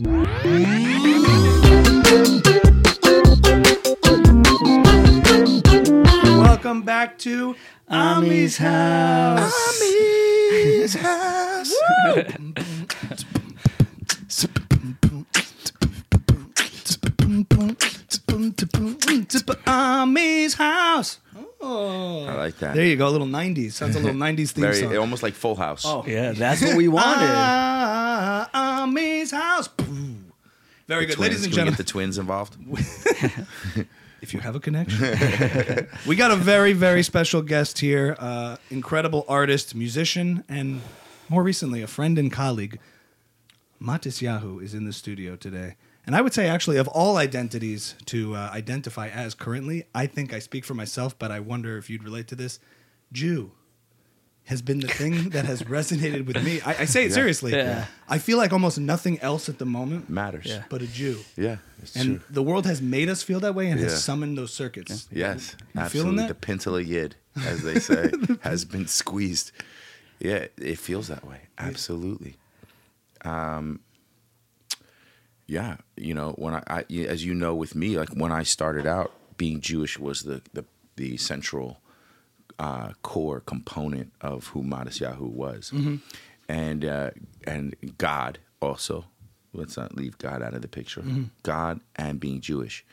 Welcome back to Ami's house. Ami's house. Ami's house. Oh, I like that. there you go. A little '90s. Sounds a little '90s theme Very song. almost like Full House. Oh. Yeah, that's what we wanted. Ah, Ami's house. Very good, Twins. ladies and Can we gentlemen. get the twins involved? if you have a connection. we got a very, very special guest here. Uh, incredible artist, musician, and more recently, a friend and colleague. Matisyahu is in the studio today. And I would say, actually, of all identities to uh, identify as currently, I think I speak for myself, but I wonder if you'd relate to this. Jew has been the thing that has resonated with me. I, I say it seriously. Yeah. I feel like almost nothing else at the moment Matters. Yeah. but a Jew. Yeah, it's And true. the world has made us feel that way and Yeah. has summoned those circuits. Yes, You absolutely. feeling that? The pintele yid, as they say, has been squeezed. Yeah, it feels that way. Absolutely. Um, yeah, you know, when I, I, as you know, with me, like when I started out, being Jewish was the the, the central uh, core component of who Matisyahu was, and uh, and God also. Let's not leave God out of the picture. God and being Jewish,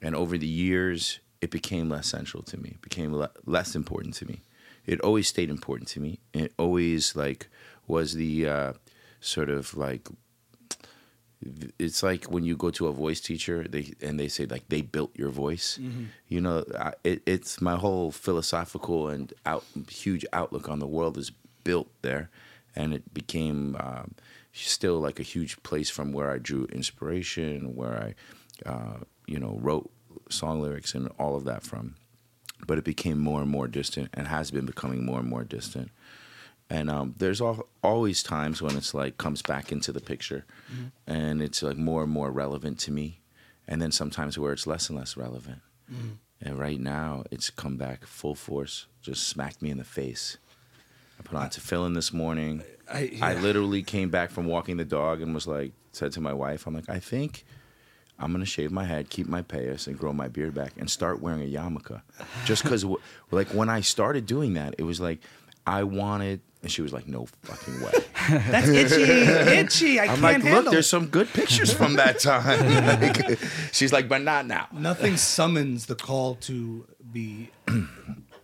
and over the years, it became less central to me. It became le- less important to me. It always stayed important to me. It always like was the uh, sort of like it's like when you go to a voice teacher they and they say like they built your voice. You know I, it, it's my whole philosophical and out huge outlook on the world is built there. And it became um, still like a huge place from where i drew inspiration where i uh, you know wrote song lyrics and all of that from. But it became more and more distant and has been becoming more and more distant and um, there's al- always times when it's like comes back into the picture. And it's like more and more relevant to me. And then sometimes where it's less and less relevant. And right now it's come back full force just smacked me in the face. I put on tefillin this morning. I, I literally came back from walking the dog and was like said to my wife i'm like i think i'm gonna shave my head keep my payas and grow my beard back and start wearing a yarmulke. Just because like when i started doing that it was like i wanted and she was like no fucking way That's itchy, itchy. I i'm can't like handle look there's it. some good pictures from that time Like, she's like but not now Nothing summons the call to be you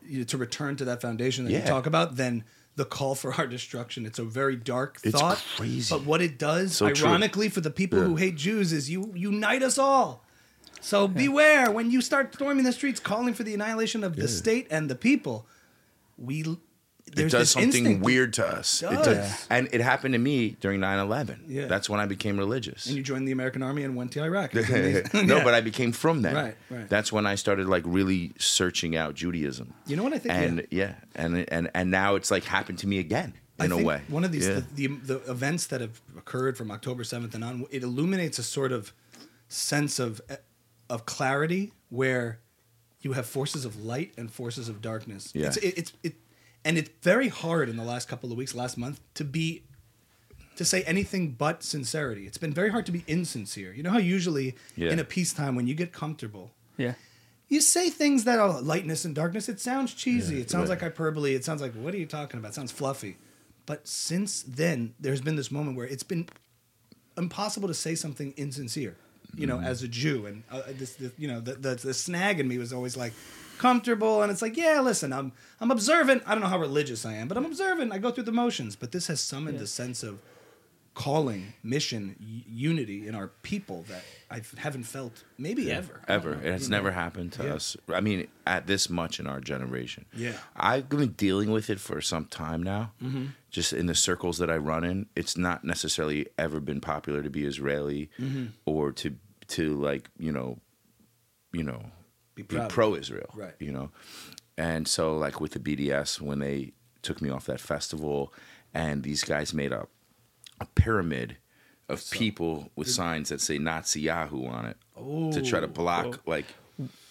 know, to return to that foundation that you talk about than the call for our destruction. It's a very dark It's thought. crazy. But what it does, So true. ironically, for the people Yeah. who hate Jews, is you unite us all. So beware when you start storming the streets calling for the annihilation of the state and the people. We it does something weird to us. It does. does. And it happened to me during 9-11. Yeah. That's when I became religious. And you joined the American Army and went to Iraq. No, Yeah. but I became from that. Right, right. That's when I started like really searching out Judaism. You know what I think? And yeah, and and and now it's like happened to me again in I a way. One of these Yeah. the, the the events that have occurred from October seventh and on, it illuminates a sort of sense of of clarity where you have forces of light and forces of darkness. Yeah. It's it, it's it, and it's very hard in the last couple of weeks, last month, to be to say anything but sincerity. It's been very hard to be insincere. You know how usually Yeah. in a peacetime when you get comfortable, Yeah. you say things that are lightness and darkness. It sounds cheesy. Yeah, it sounds right. like hyperbole. It sounds like what are you talking about? It sounds fluffy. But since then, there's been this moment where it's been impossible to say something insincere. You know, as a Jew, and uh, this, this, you know, the, the the snag in me was always like comfortable, and it's like, yeah, listen, I'm I'm observant. I don't know how religious I am, but I'm observant. I go through the motions. But this has summoned a sense of calling, mission, y- unity in our people that I haven't felt maybe ever. Ever. know, And it's you know? never happened to Yeah. us. I mean, at this much in our generation. Yeah. I've been dealing with it for some time now. Mm-hmm. Just in the circles that I run in, it's not necessarily ever been popular to be Israeli Mm-hmm. or to to like you know, you know, Be be, pro Israel. Right. You know, and so like with the BDS when they took me off that festival, and these guys made a a pyramid of people with signs that say Nazi Yahoo on it to try to oh, block oh. like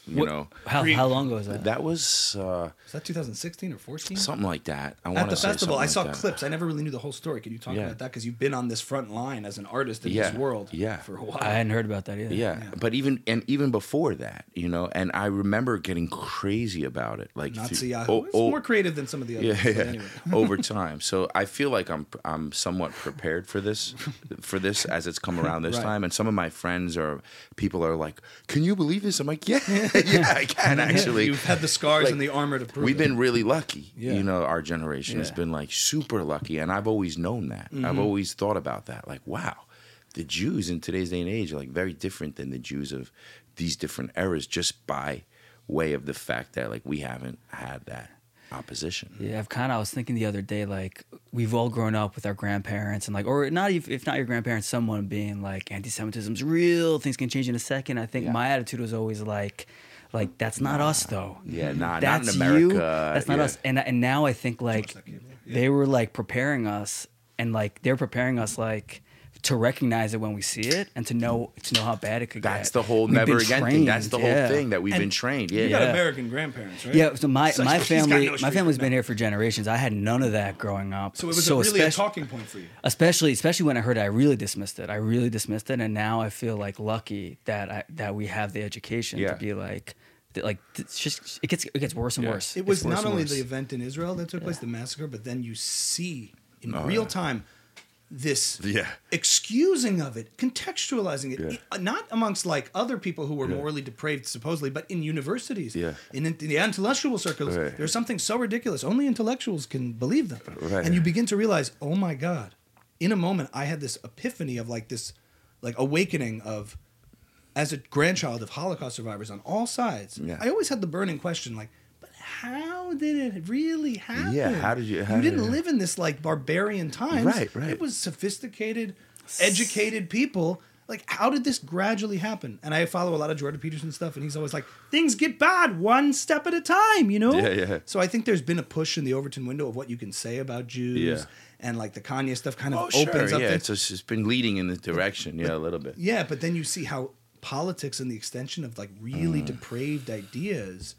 you What- know. how Pre- how long ago was that? That was uh, Was that 2016 or 14? something like that. I At the festival, I something saw like that. clips. I never really knew the whole story. Can you talk Yeah. about that? Because you've been on this front line as an artist in Yeah, this world yeah. for a while. I hadn't heard about that either. Yeah, but even and even before that, you know, and I remember getting crazy about it, like Nazi through- Yahoo. oh, it's oh, more creative than some of the others. yeah, yeah, anyway. over time. So I feel like I'm I'm somewhat prepared for this, for this as it's come around this Right. time. And some of my friends or people are like, "Can you believe this?" I'm like, "Yeah, yeah, I can actually." You've had the scars Like, and the armor to prove We've it. been really lucky. Yeah. You know, our generation has been like super lucky. And I've always known that. Mm-hmm. I've always thought about that. Like, wow, the Jews in today's day and age are like very different than the Jews of these different eras just by way of the fact that like we haven't had that opposition. Yeah, I've kind of. I was thinking the other day, like we've all grown up with our grandparents, and like, or not if, if not your grandparents, someone being like, anti-Semitism's real. Things can change in a second. I think Yeah. my attitude was always like, like that's not us though. Yeah, nah, that's not in America. you. That's not yeah. us. And and now I think like that they were like preparing us, and like they're preparing us like to recognize it when we see it, and to know to know how bad it could That's get. the whole We've never been again thing. That's the whole yeah. thing that we've And been trained. Yeah. You got Yeah. American grandparents, right? Yeah, so my, So my he's family no my street family's cred been here for generations. I had none of that growing up. So it was a really a talking point for you. especially especially when I heard it, I really dismissed it. I really dismissed it, and now I feel like lucky that I that we have the education Yeah. to be like, like it's just it gets it gets worse and Yeah. worse. It was worse not only worse. the event in Israel that took place, the massacre, but then you see in Oh, real yeah. time this Yeah. excusing of it, contextualizing it, Yeah. not amongst like other people who were Yeah. morally depraved, supposedly, but in universities, Yeah. in, in the intellectual circles. Right. There's something so ridiculous, only intellectuals can believe them. Right. And you begin to realize, oh my God. In a moment, I had this epiphany of like this, like awakening of, as a grandchild of Holocaust survivors on all sides. Yeah. I always had the burning question, like, but how did it really happen? Yeah, how did you- how you did didn't it- live in this like barbarian times. Right, right. It was sophisticated, educated people. Like, how did this gradually happen? And I follow a lot of Jordan Peterson stuff, and he's always like, things get bad one step at a time, you know? Yeah, yeah. So I think there's been a push in the Overton window of what you can say about Jews. Yeah. And like the Kanye stuff kind of Oh, sure. opens up. Yeah, it's, just, it's been leading in the direction. Yeah, a little bit. Yeah, but then you see how politics and the extension of like really Mm. depraved ideas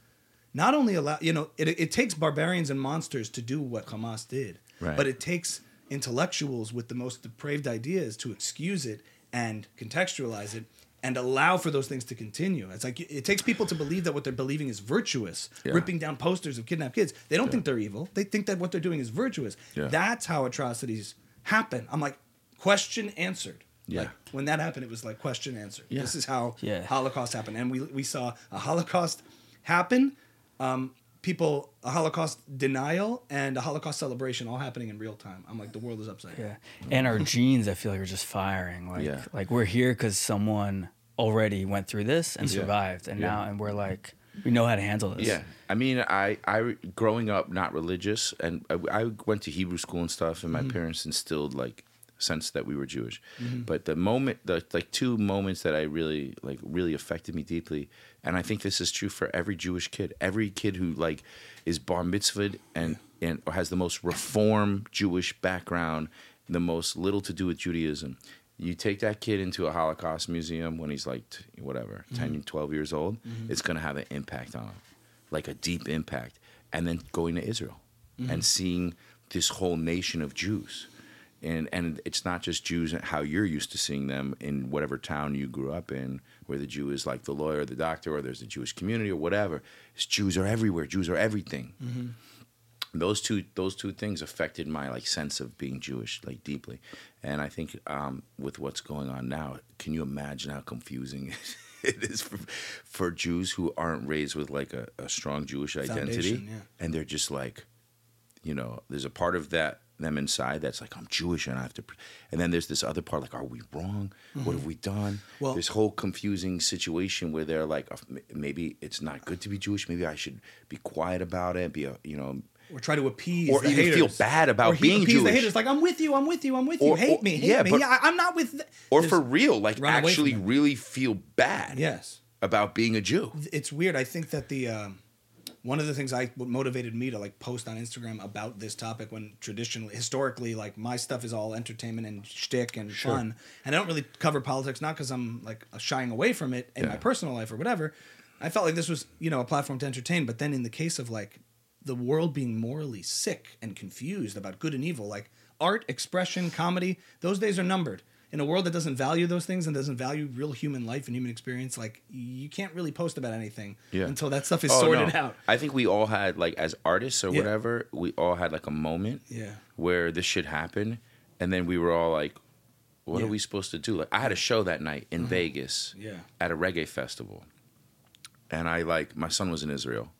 not only allow you know it, it takes barbarians and monsters to do what Hamas did, Right. but it takes intellectuals with the most depraved ideas to excuse it and contextualize it and allow for those things to continue. It's like it takes people to believe that what they're believing is virtuous. Yeah. Ripping down posters of kidnapped kids, they don't think they're evil. They think that what they're doing is virtuous. Yeah. That's how atrocities happen. I'm like question answered. Yeah. Like, when that happened, it was like question answered. Yeah. This is how Yeah. Holocaust happened, and we we saw a Holocaust happen. Um, people a Holocaust denial and a Holocaust celebration all happening in real time. I'm like the world is upside down. Yeah, and our genes, I feel like, are just firing. Like, Yeah. like we're here because someone already went through this and Yeah. survived, and Yeah. now, and we're like, we know how to handle this. Yeah, I mean, I, I growing up not religious, and I, I went to Hebrew school and stuff, and my parents instilled like sense that we were Jewish. But the moment, the like two moments that I really like really affected me deeply, and I think this is true for every Jewish kid, every kid who like is bar mitzvahed and and has the most reform Jewish background, the most little to do with Judaism. You take that kid into a Holocaust museum when he's like, t- whatever, mm-hmm. 10, 12 years old, mm-hmm. it's going to have an impact on him, like a deep impact. And then going to Israel mm-hmm. and seeing this whole nation of Jews. And, and it's not just Jews how you're used to seeing them in whatever town you grew up in, where the Jew is like the lawyer, or the doctor, or there's a Jewish community or whatever. It's Jews are everywhere. Jews are everything those two those two things affected my like sense of being Jewish like deeply, and I think um, with what's going on now, can you imagine how confusing it is for, for Jews who aren't raised with like a, a strong Jewish identity, yeah. and they're just like, you know, there's a part of that them inside that's like I'm Jewish and I have to, pr-" and then there's this other part like, are we wrong? What have we done? Mm-hmm. Well- this whole confusing situation where they're like, "Uh, maybe it's not good to be Jewish. Maybe I should be quiet about it. Be a you know Or try to appease Or even feel bad about or being appease the Jewish. haters. Like I'm with you, I'm with you, I'm with Or- you. Hate or- me, hate yeah, me. but- yeah, I'm not with. th- or for real, like actually really feel bad Yes. about being a Jew. it's weird. I think that the um, one of the things I what motivated me to like post on Instagram about this topic when traditionally, historically, like my stuff is all entertainment and shtick and fun, and I don't really cover politics not because I'm like shying away from it in my personal life or whatever, I felt like this was you know a platform to entertain, but then in the case of like the world being morally sick and confused about good and evil, like art, expression, comedy, those days are numbered. In a world that doesn't value those things and doesn't value real human life and human experience, like you can't really post about anything Yeah. until that stuff is Oh, sorted no. out. I think we all had like as artists or Yeah. whatever, we all had like a moment Yeah. where this shit happened, and then we were all like, "What are we supposed to do?" Like I had a show that night in Vegas, Yeah. at a reggae festival, and I like my son was in Israel,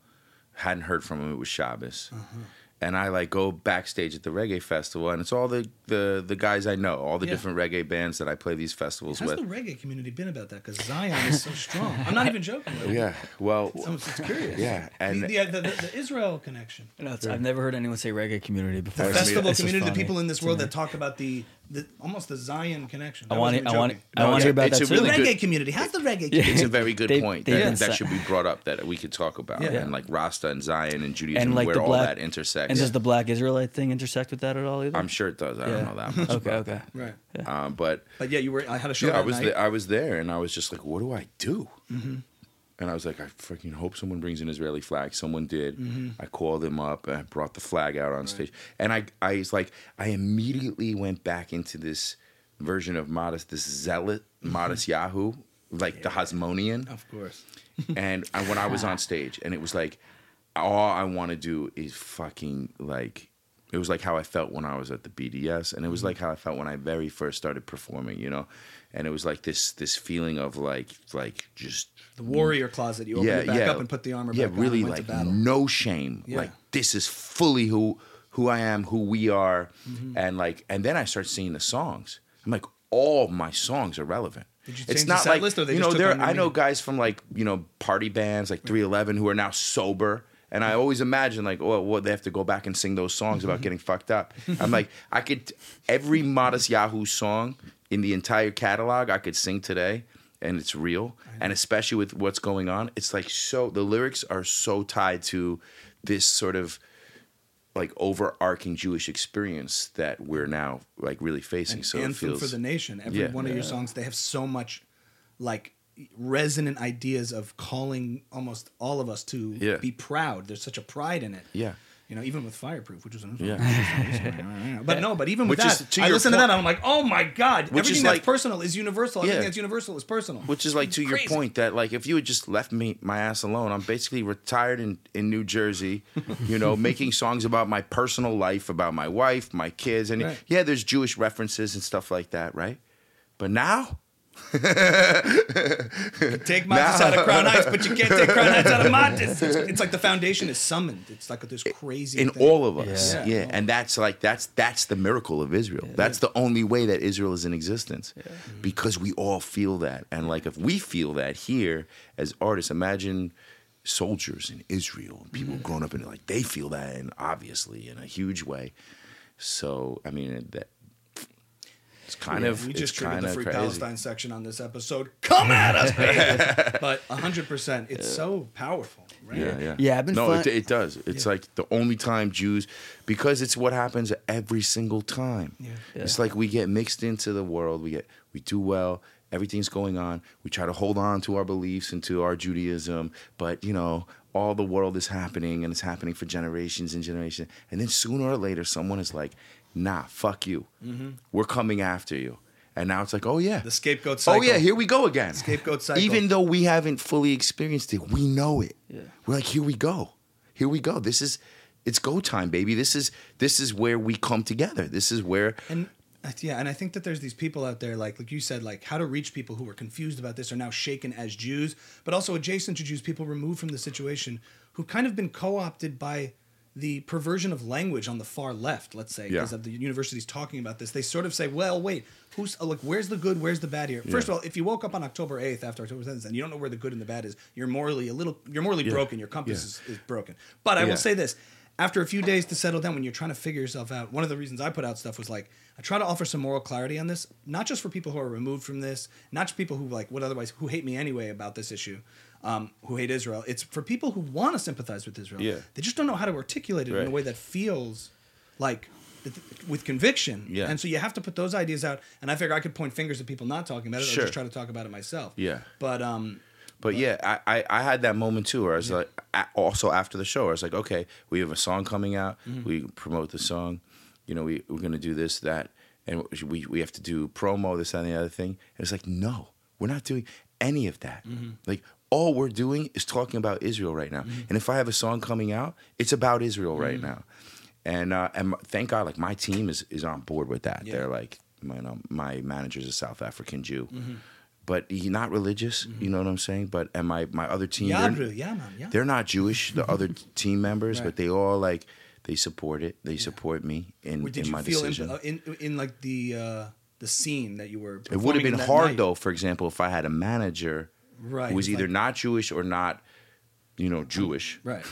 hadn't heard from him. It was Shabbos. Uh-huh. And I like go backstage at the reggae festival, and it's all the, the, the guys I know, all the Yeah. different reggae bands that I play these festivals How's with. the reggae community been about that? Because Zion is so strong. I'm not even joking. Like, yeah, well, I'm just curious. yeah, and the, the, the, the Israel connection. No, it's- I've never heard anyone say reggae community before. The festival community, the people in this world me. that talk about the, the almost the Zion connection. I want wasn't it. I want. joking. I want to hear it's- about that it's a too. The really reggae good- community. How's the reggae community? it's a very good They- point they've that, been that should be brought up that we could talk about, Yeah. and like Rasta and Zion and Judaism, And like where the all black that intersects. And does the black Israelite thing intersect with that at all? Either? I'm sure it does. I don't know that much. Okay. about Okay. Right. Um, but But yeah, you were. I had a show yeah, I that was night. there, I was there, and I was just like, what do I do? And I was like, I freaking hope someone brings an Israeli flag. Someone did. Mm-hmm. I called him up. I brought the flag out on stage, and I, I was like, I immediately went back into this version of Matis, this zealot, Mm-hmm. Matisyahu, like the Hasmonean. Of course. and I, when I was on stage, and it was like, all I want to do is fucking like. It was like how I felt when I was at the BDS, and it Mm-hmm. was like how I felt when I very first started performing, you know. And it was like this this feeling of like like just The warrior closet. You open it back up and put the armor yeah, back on really like no shame. Yeah. Like this is fully who who I am, who we are, Mm-hmm. and like and then I start seeing the songs. I'm like, all my songs are relevant. Did you it's not like list, or they you know there. I know guys from like you know party bands like 311 who are now sober. And I always imagine like, oh, well, they have to go back and sing those songs about mm-hmm. getting fucked up. I'm like, I could every Matisyahu song in the entire catalog I could sing today, and it's real. And especially with what's going on, it's like so. The lyrics are so tied to this sort of like overarching Jewish experience that we're now like really facing. An so it anthem feels for the nation. Every Yeah. one of your songs, they have so much like resonant ideas of calling almost all of us to Yeah. be proud. There's such a pride in it. Yeah. You know, even with Fireproof, which was an Yeah. but no, but even with Which that, I listen point- to that, and I'm like, oh my god, Which everything that's like- personal is universal. Everything Yeah. that's universal is personal. Which is like to your point that like if you had just left me my ass alone, I'm basically retired in, in New Jersey, you know, making songs about my personal life, about my wife, my kids, and Right. yeah, there's Jewish references and stuff like that, right? But now, Take Matis out of Crown Heights, but you can't take Crown Heights out of Matis. It's, it's like the foundation is summoned. It's like this crazy in thing. all of us, Yeah. yeah. and that's like that's that's the miracle of Israel. That's the only way that Israel is in existence, because we all feel that, and like if we feel that here as artists, imagine soldiers in Israel, people Mm. growing up in it, like they feel that, and obviously in a huge way. So I mean that. It's kind of we just triggered the Free crazy. Palestine section on this episode. Come at us, baby! but 100%, it's so powerful, right? Yeah, yeah, Yeah, I've been No, fun- it, it does. It's like the only time Jews, because it's what happens every single time. Yeah. It's like we get mixed into the world. We get we do well. Everything's going on. We try to hold on to our beliefs and to our Judaism, but you know, all the world is happening, and it's happening for generations and generations. And then sooner or later, someone is like, "Nah, fuck you. We're coming after you." And now it's like, "Oh yeah, The scapegoat cycle. Oh yeah, here we go again. Scapegoat cycle. Even though we haven't fully experienced it, we know it. Yeah. We're like, here we go. Here we go. This is it's go time, baby. This is this is where we come together. This is where And uh, yeah, and I think that there's these people out there, like like you said, like how to reach people who are confused about this are now shaken as Jews, but also adjacent to Jews, people removed from the situation who've kind of been co-opted by the perversion of language on the far left. Let's say because Yeah. of the universities talking about this, they sort of say, "Well, wait, who's uh, like where's the good, where's the bad here?" First Yeah. of all, if you woke up on October eighth after October seventh and you don't know where the good and the bad is, you're morally a little, you're morally broken. Your compass Yeah. is, is broken. But I Yeah. will say this after a few days to settle down when you're trying to figure yourself out one of the reasons i put out stuff was like i try to offer some moral clarity on this not just for people who are removed from this not just people who like would otherwise who hate me anyway about this issue um, who hate israel it's for people who want to sympathize with israel Yeah. they just don't know how to articulate it in a way that feels like with conviction Yeah. and so you have to put those ideas out and i figure i could point fingers at people not talking about it Sure. or just try to talk about it myself Yeah. but um But yeah, I, I, I had that moment too where I was like, also after the show, I was like, okay, we have a song coming out. We promote the song. You know, we, we're going to do this, that. And we, we have to do promo, this, that, and the other thing. And it's like, no, we're not doing any of that. Mm-hmm. Like, all we're doing is talking about Israel right now. Mm-hmm. And if I have a song coming out, it's about Israel right mm-hmm. now. And uh, and thank God, like my team is is on board with that. Yeah. They're like, you know, my manager's a South African Jew, but he's not religious. You know what I'm saying? But and my my other team, they're- yeah, man, yeah. they're not Jewish. The other team members, Right. but they all like they support it. They support me in, did in my in, decision. uh, in in like the uh, the scene that you were? it would have been hard night? though. For example, if I had a manager Right, who was either like- not Jewish or not, you know, Jewish. Right.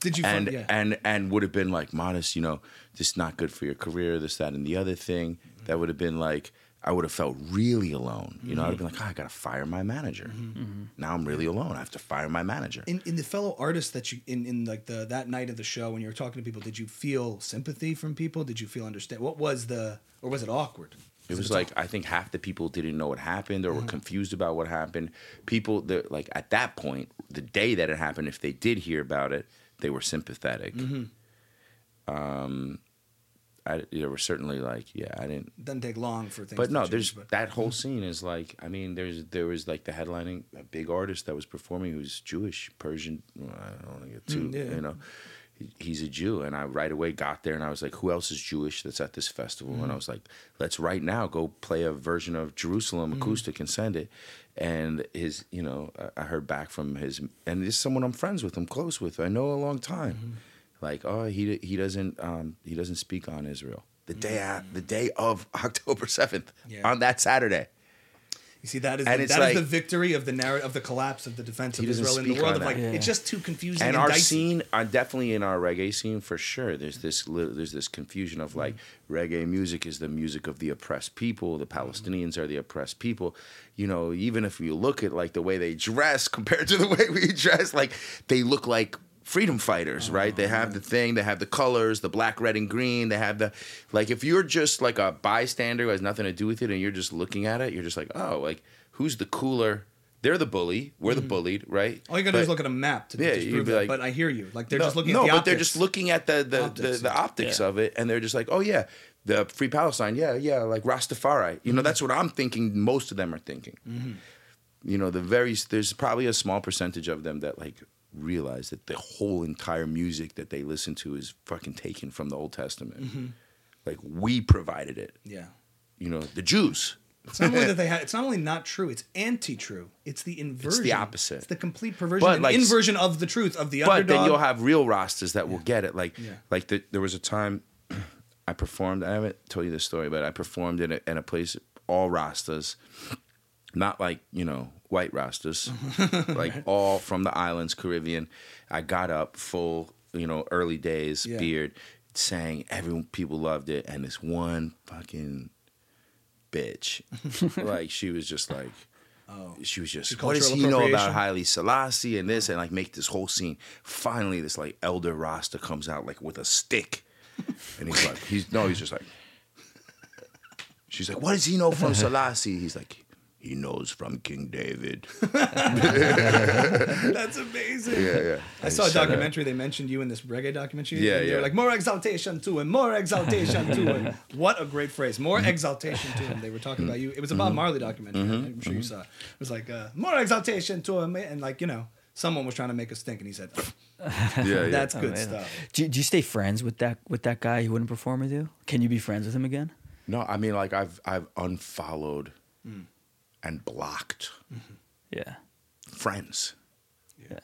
Did you? and find, yeah. and and would have been like Matis, you know, this is not good for your career, this, that, and the other thing. That would have been like I would have felt really alone. You know, I'd have mm-hmm. been like, oh, I gotta fire my manager. Mm-hmm. Mm-hmm. Now I'm really alone. I have to fire my manager. in, in the fellow artists that you in, in like the that night of the show when you were talking to people, did you feel sympathy from people? Did you feel understand? What was the or was it awkward? It was like I think half the people didn't know what happened or were uh-huh. confused about what happened. People that like at that point, the day that it happened, if they did hear about it, they were sympathetic. Um, I, there were certainly like, yeah, I didn't. Doesn't take long for things. But to no, change, there's but- that whole scene is like, I mean, there's there was like the headlining a big artist that was performing who's Jewish, Persian. well, I don't want to get too, Mm, yeah. you know. he- He's a Jew, and I right away got there, and I was like, "Who else is Jewish that's at this festival?" Mm-hmm. And I was like, "Let's right now go play a version of Jerusalem Mm-hmm. acoustic and send it." And his, you know, I- I heard back from his, and this is someone I'm friends with, I'm close with, I know a long time. Mm-hmm. Like, oh, he he doesn't um, he doesn't speak on Israel. The day Mm-hmm. at, the day of October seventh, Yeah. on that Saturday. You see, that is And the, that is like- the victory of the narrative of the collapse of the defense of Israel in the world. Of like. Yeah. it's just too confusing. and And, our dicey. scene, uh, definitely in our reggae scene for sure. There's this there's this confusion of like reggae music is the music of the oppressed people. The Palestinians are the oppressed people. You know, even if you look at like the way they dress compared to the way we dress, like they look like freedom fighters, right? They have the mm-hmm. thing, they have the colors, the black, red, and green. They have the like. If you're just like a bystander who has nothing to do with it, and you're just looking at it, you're just like, oh, like who's the cooler? They're the bully. We're the mm-hmm. bullied, right? All you gotta do is look at a map to Yeah, just you'd prove be that. like- but I hear you. Like they're no, just looking no, at the but optics. they're just looking at the the Optics, the, the optics Yeah. of it, and they're just like, oh yeah, the free Palestine, yeah, yeah, like Rastafari. You Mm-hmm. know, that's what I'm thinking. Most of them are thinking. Mm-hmm. You know, the very there's probably a small percentage of them that like realize that the whole entire music that they listen to is fucking taken from the Old Testament. Mm-hmm. Like we provided it. Yeah. You know, the Jews. It's not only that they had. It's not only not true. It's anti-true. It's the inversion. It's the opposite. It's the complete perversion But, like, inversion of the truth of the but underdog. then you'll have real Rastas that will get it. Like, Yeah. like the, there was a time I performed. I haven't told you this story, but I performed in a, in a place all Rastas, not like you know white Rastas, like all from the islands, Caribbean. I got up full, you know, early days, Yeah. beard, sang. Everyone, people loved it, and this one fucking bitch, like she was just like oh. she was just what does he know about. Haile Selassie and this and like make this whole scene. Finally, this like elder Rasta comes out like with a stick, and he's like, he's no, he's just like, she's like, what does he know from Selassie? He's like, he knows from King David. That's amazing. yeah, yeah. I saw a documentary. They mentioned you in this reggae documentary. Yeah, and they yeah. like more exaltation to him, more exaltation to him. What a great phrase, more exaltation to him. They were talking about you. It was a Bob Marley documentary. I'm sure you saw. It It was like uh, more exaltation to him, and like you know, someone was trying to make us think, and he said, Yeah, yeah. "That's good Amazing. stuff." Do, you- do you stay friends with that with that guy who wouldn't perform with you? Can you be friends with him again? no, I mean like I've I've unfollowed Mm. And blocked Yeah. friends. Yeah.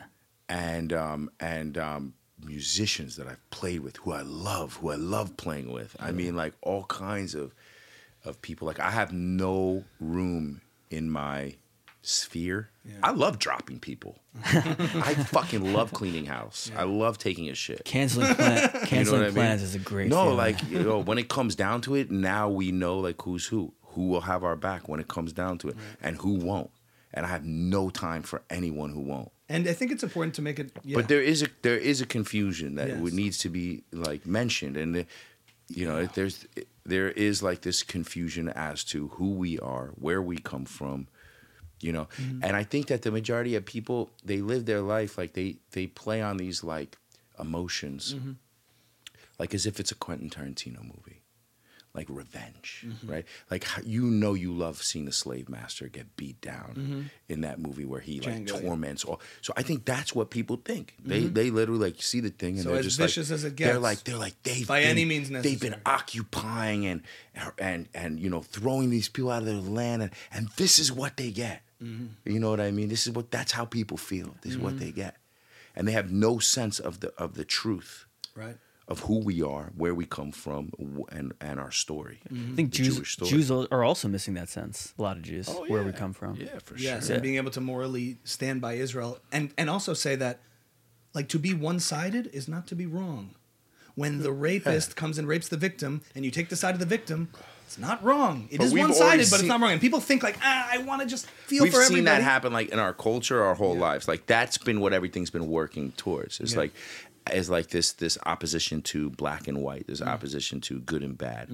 and um, and um, musicians that I've played with, who I love, who I love playing with. I mean, like all kinds of of people. Like I have no room in my sphere. Yeah. I love dropping people. I fucking love cleaning house. I love taking a shit. Canceling plan, canceling I mean? plans is a great. No, feeling. like you know, when it comes down to it, now we know like who's who, who will have our back when it comes down to it, and who won't. And I have no time for anyone who won't. And I think it's important to make it. Yeah. But there is a there is a confusion that Yes. needs to be like mentioned, and uh, you know there's there is like this confusion as to who we are, where we come from, you know. Mm-hmm. And I think that the majority of people they live their life like they they play on these like emotions, Mm-hmm. like as if it's a Quentin Tarantino movie, like revenge, Mm-hmm. right? Like you know you love seeing the slave master get beat down in that movie where he like Mm-hmm. Django, yeah. torments all. So I think that's what people think. They they literally like see the thing and So they're just vicious like as it they're like they're like they've by been- any means they've been occupying and and and you know throwing these people out of their land and, and this is what they get. Mm-hmm. You know what I mean? This is what that's how people feel. This is what they get, and they have no sense of the of the truth Right. Of who we are, where we come from, and and our story. I think Jews Jewish story. Jews are also missing that sense. A lot of Jews, Oh, where we come from. Yeah, for Yes, sure. and being able to morally stand by Israel and and also say that like to be one-sided is not to be wrong. When the rapist comes and rapes the victim and you take the side of the victim, it's not wrong. It But is one-sided, already but it's not wrong. And people think like, ah, I want to just feel for everybody. We've seen that happen like in our culture our whole lives. Like that's been what everything's been working towards. It's Yeah. like is like this this opposition to black and white. Mm-hmm. There's opposition to good and bad.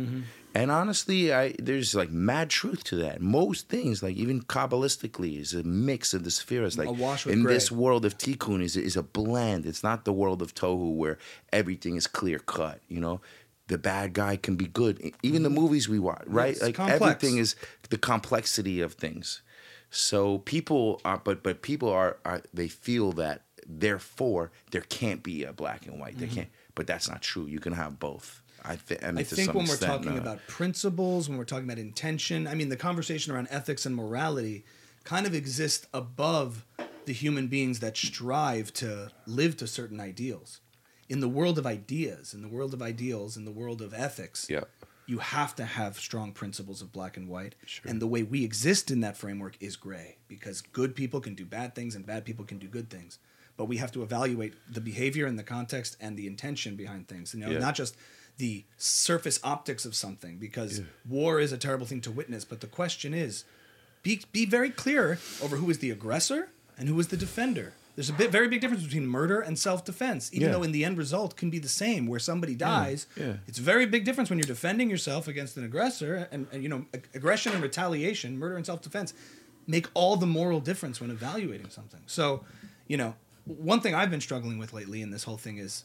And honestly, I there's like mad truth to that. Most things, like even kabbalistically, is a mix of the spheres. Like in gray. this world of tikkun is is a blend. It's not the world of tohu where everything is clear cut. You know. The bad guy can be good. Even the movies we watch, right? It's like complex. everything is the complexity of things. So people are, but but people are, are they feel that therefore there can't be a black and white. There can't, but that's not true. You can have both. I, th- I, mean, Mm-hmm. I think when we're talking uh, about principles, when we're talking about intention, I mean, the conversation around ethics and morality kind of exists above the human beings that strive to live to certain ideals. In the world of ideas, in the world of ideals, in the world of ethics, yeah, you have to have strong principles of black and white. Sure. And the way we exist in that framework is gray because good people can do bad things and bad people can do good things. But we have to evaluate the behavior and the context and the intention behind things. You know, Yeah. not just the surface optics of something because Yeah. war is a terrible thing to witness. But the question is be, be very clear over who is the aggressor and who is the defender. There's a bit, very big difference between murder and self-defense, even Yeah. though in the end result can be the same, where somebody dies. yeah. It's a very big difference when you're defending yourself against an aggressor, and, and you know, ag- aggression and retaliation, murder and self-defense, make all the moral difference when evaluating something. So, you know, one thing I've been struggling with lately in this whole thing is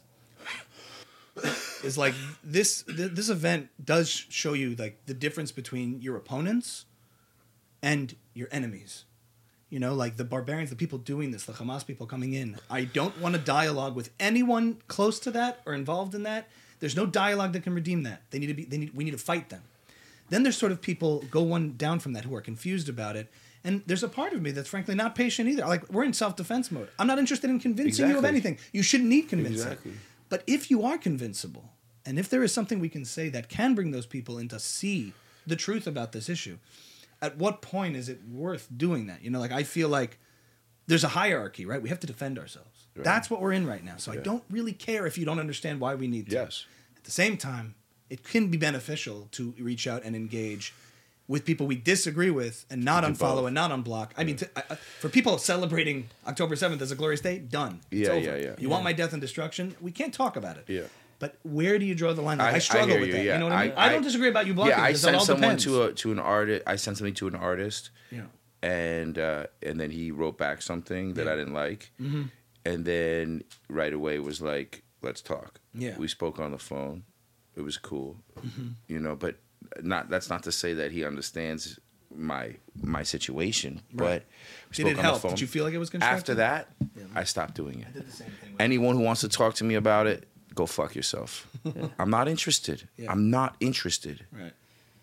is like this th- this event does show you like the difference between your opponents and your enemies. You know, like the barbarians, the people doing this, the Hamas people coming in. I don't want to dialogue with anyone close to that or involved in that. There's no dialogue that can redeem that. They need to be. They need. We need to fight them. Then there's sort of people go one down from that who are confused about it. And there's a part of me that's frankly not patient either. Like we're in self-defense mode. I'm not interested in convincing you of anything. You shouldn't need convincing. Exactly. But if you are convincible, and if there is something we can say that can bring those people in to see the truth about this issue, at what point is it worth doing that? You know, like I feel like there's a hierarchy, right? We have to defend ourselves. Right. That's what we're in right now. So I don't really care if you don't understand why we need to. Yes. At the same time, it can be beneficial to reach out and engage with people we disagree with and not unfollow both. and not unblock. I mean, to, I, I- for people celebrating October 7th as a glorious day, done. It's Yeah, over. yeah, yeah. You want my death and destruction? We can't talk about it. Yeah. But where do you draw the line? I- I, I struggle hear with you, that. yeah. You know what I mean? I- I, don't disagree about you blocking. yeah, I sent someone depends. to a to an artist. I sent something to an artist, Yeah. and uh, and then he wrote back something that Yeah. I didn't like, Mm-hmm. and then right away was like, "Let's talk." Yeah. we spoke on the phone. It was cool, Mm-hmm. you know. But not that's not to say that he understands my my situation. Right. But we Did spoke it on help? the phone. Did you feel like it was constructive? After that, Yeah. I stopped doing I it. did the same thing. With Anyone who wants to talk to me about it, go fuck yourself. I'm not interested. Yeah. I'm not interested. right.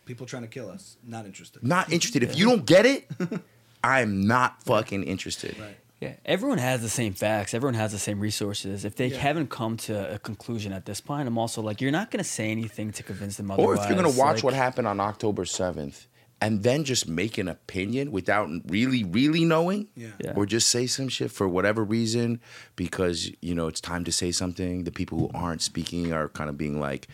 People trying to kill us. Not interested. Not interested. If you don't get it, I'm not fucking interested. Right. Yeah, everyone has the same facts. Everyone has the same resources. If they Yeah. haven't come to a conclusion at this point, I'm also like, you're not going to say anything to convince them otherwise. Or if you're gonna watch Like, what happened on October 7th and then just make an opinion without really, really knowing, Yeah. Yeah. or just say some shit for whatever reason because you know it's time to say something. The people who aren't speaking are kind of being like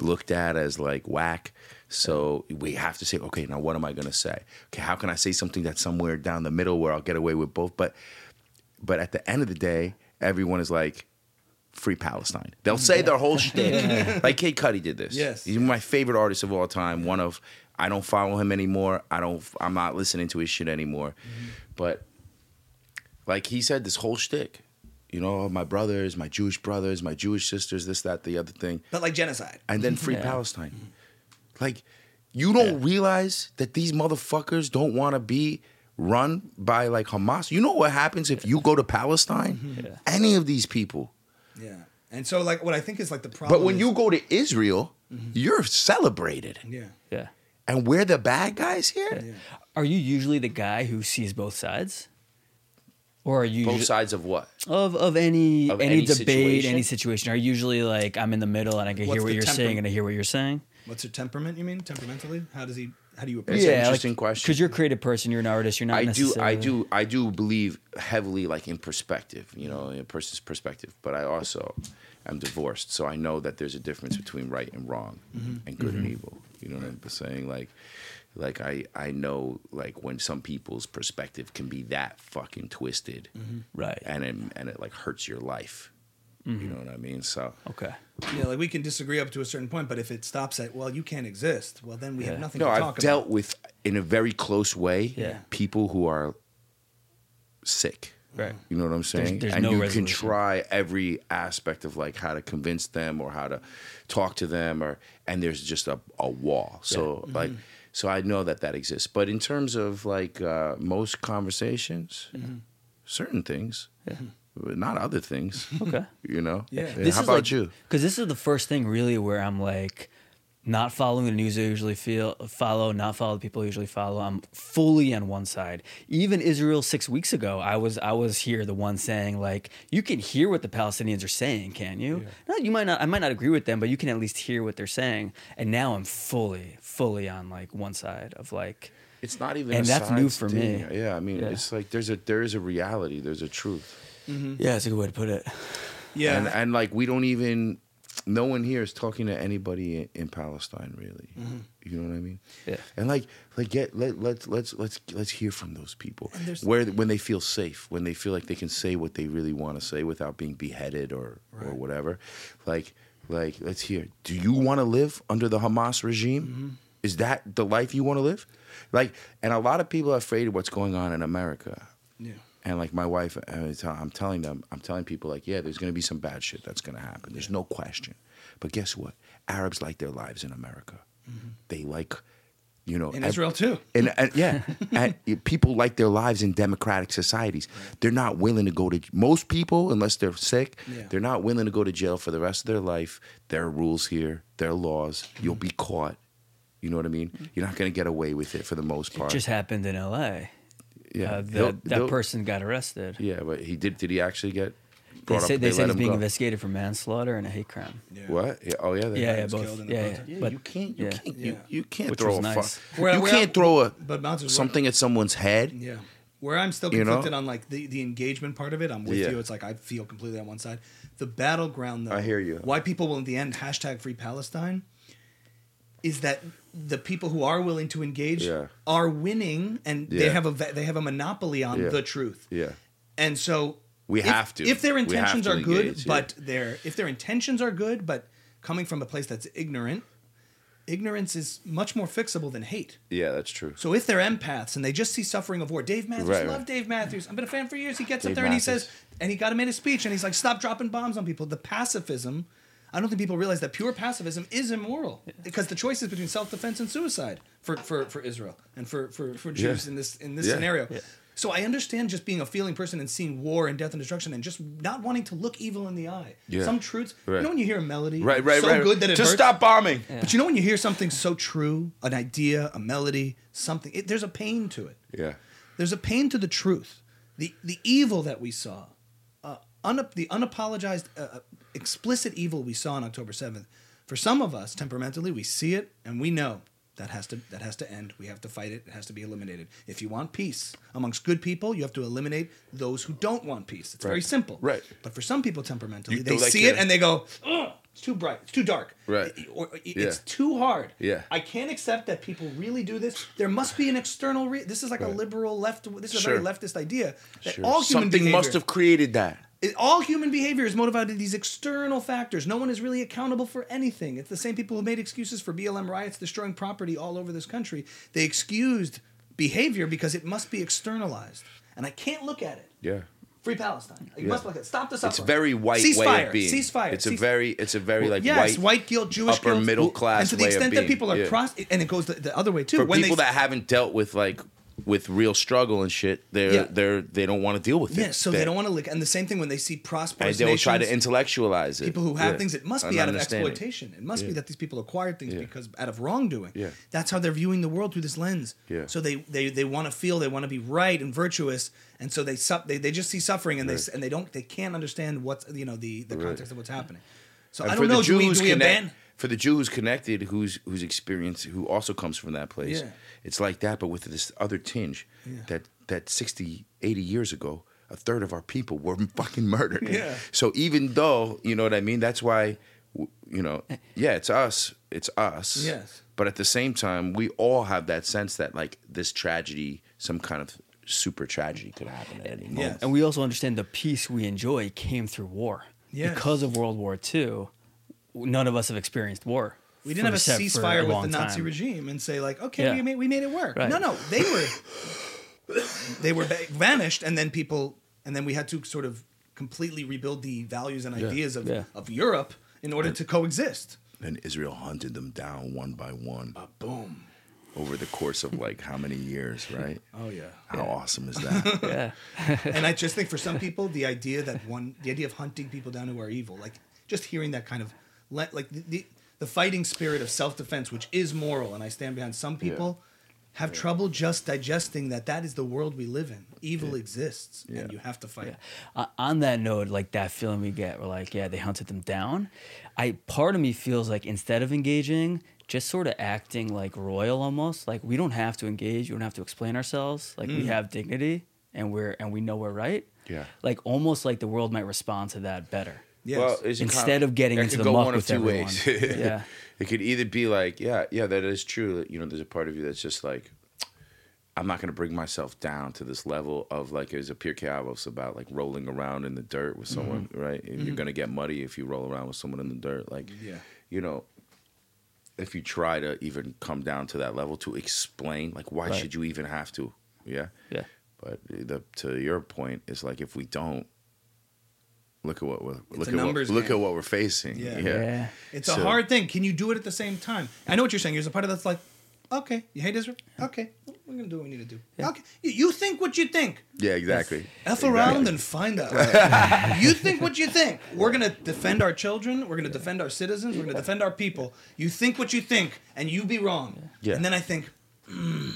looked at as like whack. So we have to say, okay, now what am I gonna say? Okay, how can I say something that's somewhere down the middle where I'll get away with both? But but at the end of the day, everyone is like, free Palestine. They'll say their whole shtick. like Kid Cudi did this. Yes. He's my favorite artist of all time. One of I don't follow him anymore. I don't. I'm not listening to his shit anymore. Mm-hmm. But like he said, this whole shtick. You know, my brothers, my Jewish brothers, my Jewish sisters, this, that, the other thing, But like genocide. and then free Yeah. Palestine. Like, you don't realize that these motherfuckers don't want to be run by like Hamas. You know what happens if you go to Palestine? Yeah. Any of these people. Yeah. And so like what I think is like the problem. But when is- you go to Israel, mm-hmm. you're celebrated. Yeah. Yeah. And we're the bad guys here? Yeah. Are you usually the guy who sees both sides? Or are you Both ju- sides of what? of of any Of any, any debate, situation? any situation? Are you usually like I'm in the middle and I can What's hear what you're saying and I hear what you're saying? What's your temperament? You mean temperamentally? How does he? How do you approach It's an it? interesting question. Because you're a creative person, you're an artist. You're not. I do, I do, I do believe heavily, like in perspective, you know, in a person's perspective. But I also am divorced, so I know that there's a difference between right and wrong, mm-hmm. and good and mm-hmm. evil. You know what I'm saying? Like, like I, I know, like when some people's perspective can be that fucking twisted, mm-hmm. Right. and it, and it like hurts your life. You know mm-hmm. what I mean? So Okay. Yeah, like we can disagree up to a certain point, but if it stops at well, you can't exist, well, then we have Yeah. nothing no, to I've talk dealt about. with in a very close way Yeah. people who are sick. Right. You know what I'm saying? there's and no you can try every aspect of like how to convince them or how to talk to them or and there's just a, a wall. So mm-hmm. like so I know that that exists. But in terms of like uh, most conversations, mm-hmm. certain things, but not other things. Okay. You know? Yeah. And This how is about like, you? Because this is the first thing really where I'm like, not following the news I usually feel follow, not follow the people I usually follow. I'm fully on one side. Even Israel six weeks ago, I was I was here the one saying like, you can hear what the Palestinians are saying, can you? No, you might not. I might not agree with them, but you can at least hear what they're saying. And now I'm fully, fully on like one side of like, It's not even And a that's new for thing. me. Yeah, I mean Yeah. it's like there's a there is a reality, there's a truth. Yeah, it's a good way to put it. yeah, and, and like we don't even no one here is talking to anybody in, in palestine really. You know what i mean? Yeah. and like like get let, let's let's let's let's hear from those people. Where when they feel safe when they feel like they can say what they really want to say without being beheaded or or whatever. Like like let's hear do you want to live under the hamas regime? Mm-hmm. is that the life you want to live? Like and a lot of people are afraid of what's going on in america. yeah. And like my wife, uh, I tell- uh, I'm telling them, I'm telling people like, yeah, there's gonna be some bad shit that's gonna happen. There's no question. But guess what? Arabs like their lives in America. Mm-hmm. They like, you know, In Israel too. Uh, and, and yeah, and people like their lives in democratic societies. They're not willing to go to most people unless they're sick. Yeah. They're not willing to go to jail for the rest of their life. There are rules here. There are laws. You'll mm-hmm. be caught. You know what I mean? Mm-hmm. You're not gonna get away with it for the most part. It part. just happened in L.A. yeah, Uh, They'll- that that they'll- person got arrested. Yeah, but he did. Did he actually get They brought said up? they, said he's being go. investigated for manslaughter and a hate crime. Yeah. What? Yeah, oh yeah. they- Yeah, yeah, was both. killed in the Yeah, yeah. protest. Yeah, But you can't. You yeah. can't. You, Yeah. you can't Which throw was a nice. fuck. Where- you where can't I- throw a but Bounce something at someone's head. Yeah. Where I'm still You know? conflicted on like the, the engagement part of it, I'm with Yeah. you. It's like I feel completely on one side. The battleground though. I hear you. Why people will in the end hashtag free Palestine is that the people who are willing to engage Yeah. are winning and they have a they have a monopoly on Yeah. the truth. Yeah. And so We if- have to. If their intentions are good, engage, yeah. but their if their intentions are good, but coming from a place that's ignorant, ignorance is much more fixable than hate. Yeah, that's true. So if they're empaths and they just see suffering of war, Dave Matthews, Right, love right. Dave Matthews. I've been a fan for years. He gets up Dave there and he says, and he got him in a speech and he's like, stop dropping bombs on people. The pacifism, I don't think people realize that pure pacifism is immoral because the choice is between self-defense and suicide for, for, for Israel and for, for, for Jews Yeah. in this in this Yeah. scenario. Yeah. So I understand just being a feeling person and seeing war and death and destruction and just not wanting to look evil in the eye. Yeah. Some truths, you know when you hear a melody, Right, right, so right. good that it to hurts? stop bombing. But you know when you hear something so true, an idea, a melody, something, it, there's a pain to it. Yeah. There's a pain to the truth, the the evil that we saw, un, the unapologized, uh, uh, explicit evil we saw on October seventh. For some of us, temperamentally, we see it and we know that has to that has to end. We have to fight it. It has to be eliminated. If you want peace amongst good people, you have to eliminate those who don't want peace. It's very simple. Right. But for some people, temperamentally, You they see it and they go, "Ugh, "It's too bright. It's too dark. Right. Or it- Yeah. It's too hard. Yeah. I can't accept that people really do this. There must be an external. Re- this is like a liberal left. This is a Sure. very leftist idea that Sure. all human Something behavior, must have created that. It, all human behavior is motivated by these external factors. No one is really accountable for anything. It's the same people who made excuses for BLM riots destroying property all over this country. They excused behavior because it must be externalized. And I can't look at it. Yeah. Free Palestine. You Yeah. must look at it. Stop the suffering. It's very white way of being. Ceasefire. It's a very, it's a very like yes, white, white, guilt, Jewish upper guilt, middle class and to the extent that people are Yeah. pros- and it goes the, the other way too. for when people they, that haven't dealt with like with real struggle and shit. They're Yeah. they're they don't want to deal with it. yeah, so they don't want to look. And the same thing when they see prosperous And they'll try to intellectualize it. people who have Yeah. things, it must be out of exploitation. It must be that these people acquired things because out of wrongdoing. Yeah. That's how they're viewing the world through this lens. Yeah. So they they, they want to feel, they want to be right and virtuous, and so they su- they, they just see suffering and they and they don't they can't understand what's you know the the Right. context of what's happening. So And I don't the know. Jew Do we, do we abandon? For the Jew who's connected, who's who's experienced, who also comes from that place. Yeah. It's like that, but with this other tinge Yeah. that that 60, 80 years ago, a third of our people were fucking murdered. Yeah. So even though, you know what I mean, that's why, you know, yeah, it's us, it's us. Yes. But at the same time, we all have that sense that like this tragedy, some kind of super tragedy could happen at any moment. Yes. And we also understand the peace we enjoy came through war. Yes. Because of World War II, none of us have experienced war. We didn't have a se- for ceasefire with the Nazi time. regime and say like, okay, Yeah. we made we made it work. Right. No, no, they were they were vanished, and then people, and then we had to sort of completely rebuild the values and Yeah. ideas of Yeah. of Europe in order to coexist. And Israel hunted them down one by one Boom. over the course of like how many years, right? Oh yeah. How awesome is that? Yeah. and I just think for some people, the idea that one, the idea of hunting people down who are evil, like just hearing that kind of, le- like the, the, the fighting spirit of self defense, which is moral, and I stand behind. Some people have trouble just digesting that that is the world we live in. Evil exists, Yeah. and you have to fight. Yeah. Uh, on that note, like that feeling we get, we're like, yeah, they hunted them down. I part of me feels like instead of engaging, just sort of acting like royal almost. Like we don't have to engage, we don't have to explain ourselves. Like Mm. we have dignity and we're and we know we're right. Yeah. Like almost like the world might respond to that better. Yes. Well, Instead of getting into the go muck one with of two everyone. ways. Yeah. it could either be like, yeah, yeah, that is true. You know, there's a part of you that's just like, I'm not gonna bring myself down to this level of like there's a Pirkei Avos about like rolling around in the dirt with someone, mm-hmm. right? And You're mm-hmm. gonna get muddy if you roll around with someone in the dirt. Like, Yeah. you know, if you try to even come down to that level to explain, like, why Right. should you even have to? Yeah. Yeah. But the, to your point, it's like if we don't, look at what we're look a at what, numbers look at what we're facing. Yeah. Yeah. It's a hard thing. Can you do it at the same time? I know what you're saying. There's a part of that's like, okay, you hate Israel? Okay, we're gonna do what we need to do. Yeah. Okay, you, you think what you think. Yeah, exactly. F around and find out. you think what you think. We're gonna defend our children. We're gonna defend our citizens. We're gonna defend our people. You think what you think, and you be wrong. Yeah. And then I think, "Hmm,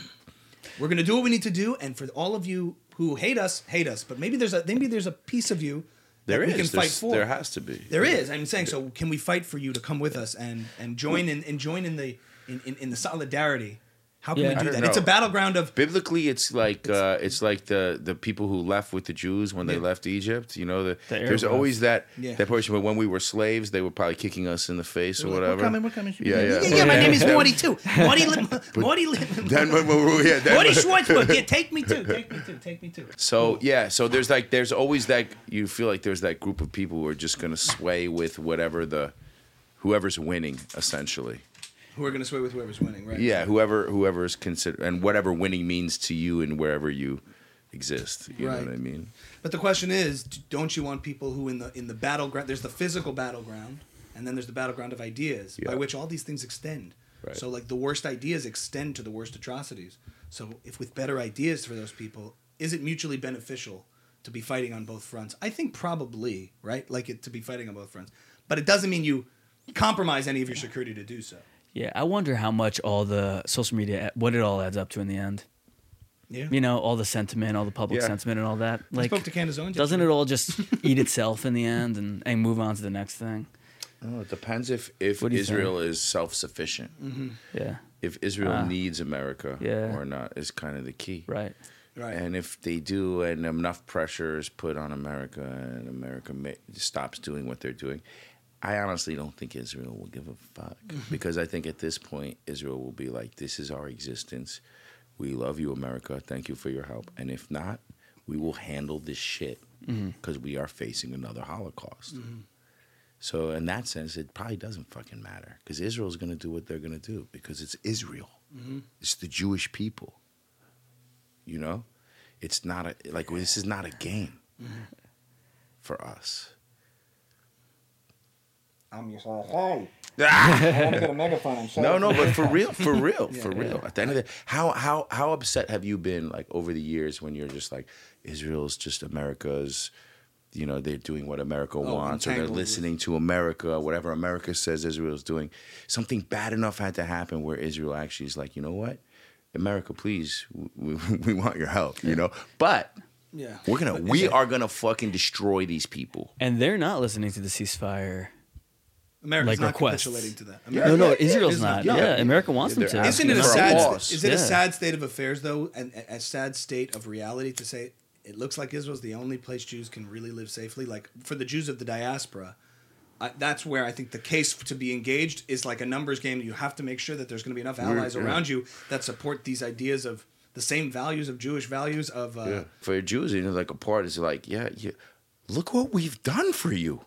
we're gonna do what we need to do. And for all of you who hate us, hate us. But maybe there's a maybe there's a piece of you There we is. can fight There's- for. There has to be. There is. I'm saying so. Can we fight for you to come with us and and join in and join in the in, in, in the solidarity? How can Yeah. we do don't that? It's a battleground of Biblically, it's like uh, it's like the the people who left with the Jews when they left Egypt. You know, the, The there's always that Yeah. that portion. But when we were slaves, they were probably kicking us in the face or We're like, whatever. We're coming. We're coming. Yeah, yeah. yeah. my name is Yeah. Morty too. Morty. Li- Morty. Li- Then when we yeah, then Morty Schwartzberg. Yeah, take me too. Take me too. Take me too. So yeah, so there's like there's always that you feel like there's that group of people who are just gonna sway with whatever the whoever's winning essentially. Who are going to sway with whoever's winning, right? Yeah, whoever whoever is consider and whatever winning means to you and wherever you exist. You Right. know what I mean? But the question is, don't you want people who in the in the battleground? There's the physical battleground, and then there's the battleground of ideas, by which all these things extend. Right. So like the worst ideas extend to the worst atrocities. So if with better ideas for those people, is it mutually beneficial to be fighting on both fronts? I think probably, right? Like it to be fighting on both fronts. But it doesn't mean you compromise any of your security to do so. Yeah, I wonder how much all the social media, what it all adds up to in the end. Yeah. You know, all the sentiment, all the public Yeah. sentiment, and all that. I Like, spoke to Candace Owens doesn't it all just eat itself in the end and, and move on to the next thing? Oh, it depends if if What do you Israel is self sufficient. Yeah, If Israel Ah. needs America Yeah. or not is kind of the key. right. Right. And if they do, and enough pressure is put on America, and America ma- stops doing what they're doing, I honestly don't think Israel will give a fuck. Mm-hmm. because I think at this point, Israel will be like, "This is our existence. We love you, America. Thank you for your help. And if not, we will handle this shit mm-hmm. because we are facing another Holocaust. Mm-hmm. So in that sense, it probably doesn't fucking matter because Israel's going to do what they're going to do because it's Israel. It's the Jewish people. You know, it's not a like this is not a game for us. I'm just like, hey, I want to get a megaphone. I'm. No, no, but for real, for real, for Yeah, real. At the end of the how how how upset have you been like over the years when you're just like Israel's just America's, you know, they're doing what America oh, wants or they're listening to America, whatever America says Israel's doing. Something bad enough had to happen where Israel actually is like, you know what, America, please, we, we want your help, you know. But Yeah. we're gonna But we are gonna fucking destroy these people. And they're not listening to the ceasefire. America's like not requests. capitulating to that. America, No, no, America- Israel's is not. not- Yeah, yeah. America wants them to. Isn't it a sad? applause. Is it Yeah. a sad state of affairs though, and a a sad state of reality to say it looks like Israel's the only place Jews can really live safely? Like for the Jews of the diaspora, I, that's where I think the case to be engaged is like a numbers game. You have to make sure that there's going to be enough allies yeah. around you that support these ideas of the same values of Jewish values of. Uh, For Jews, you know, like a part is like, yeah, yeah, look what we've done for you.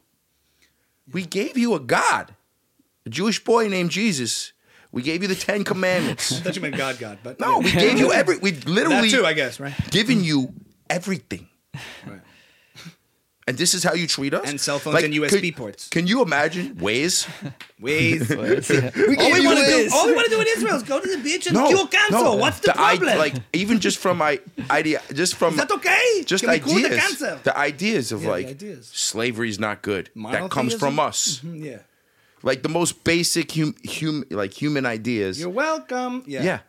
We gave you a God, a Jewish boy named Jesus. We gave you the Ten I Commandments. thought you meant God, God, but No, we gave you every. We literally that too, I guess, right? given you everything. Right. And this is how you treat us. And cell phones and USB ports. Can you imagine Waze? Waze. Yeah. all we want to do, Waze. all we want to do in Israel is go to the beach and No, cure cancer. no. What's the, i- problem? like even just from my idea, just from is that okay? just Can we cure ideas. the cancer? The ideas of Yeah, like ideas. slavery is not good. that comes from us. Mhm, yeah. Like the most basic hum, hum like human ideas. You're welcome. Yeah. yeah.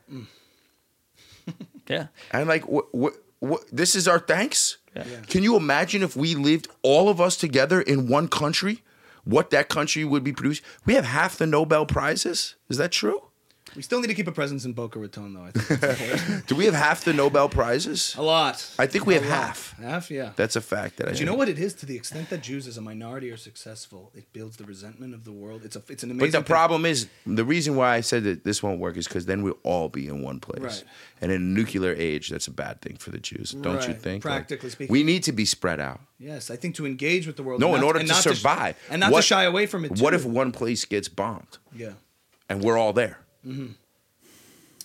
yeah. And like what what what this is our thanks? Yeah. Can you imagine if we lived all of us together in one country? What that country would be produced? We have half the Nobel prizes. Is that true? We still need to keep a presence in Boca Raton, though. I think it's important. Do we have half the Nobel prizes? a lot. I think we A have lot. half. Half, yeah. That's a fact that I. But you know what it is? To the extent that Jews as a minority are successful, it builds the resentment of the world. It's a, it's an amazing. But the thing. problem is, the reason why I said that this won't work is because then we'll all be in one place. Right. And in a nuclear age, that's a bad thing for the Jews, don't you think? Practically speaking. we need to be spread out. Yes, I think to engage with the world. No, in not- order and to not survive, and not to shy away from it. What if one place gets bombed Yeah. and we're all there?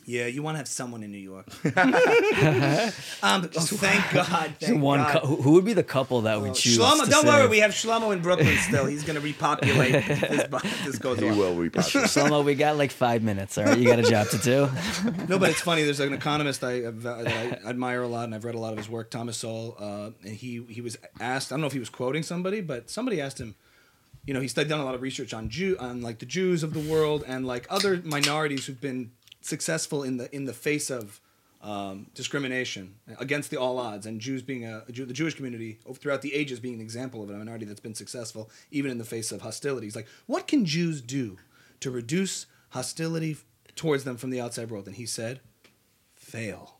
Yeah, you want to have someone in New York. um, oh, thank God. Thank One God. cou- who who would be the couple that would choose? Shlomo, to don't worry, we have Shlomo in Brooklyn still. He's going to repopulate if this, if this goes He on. will repopulate. Shlomo, we got like five minutes. All right, you got a job to do. No, but it's funny. There's an economist I, I admire a lot, and I've read a lot of his work, Thomas Sowell. Uh, and he he was asked. I don't know if he was quoting somebody, but somebody asked him. You know, he's done a lot of research on Jew, on like the Jews of the world, and like other minorities who've been successful in the in the face of um, discrimination against the all odds, and Jews being a, a Jew, the Jewish community throughout the ages being an example of a minority that's been successful even in the face of hostilities. Like, what can Jews do to reduce hostility towards them from the outside world? And he said, fail.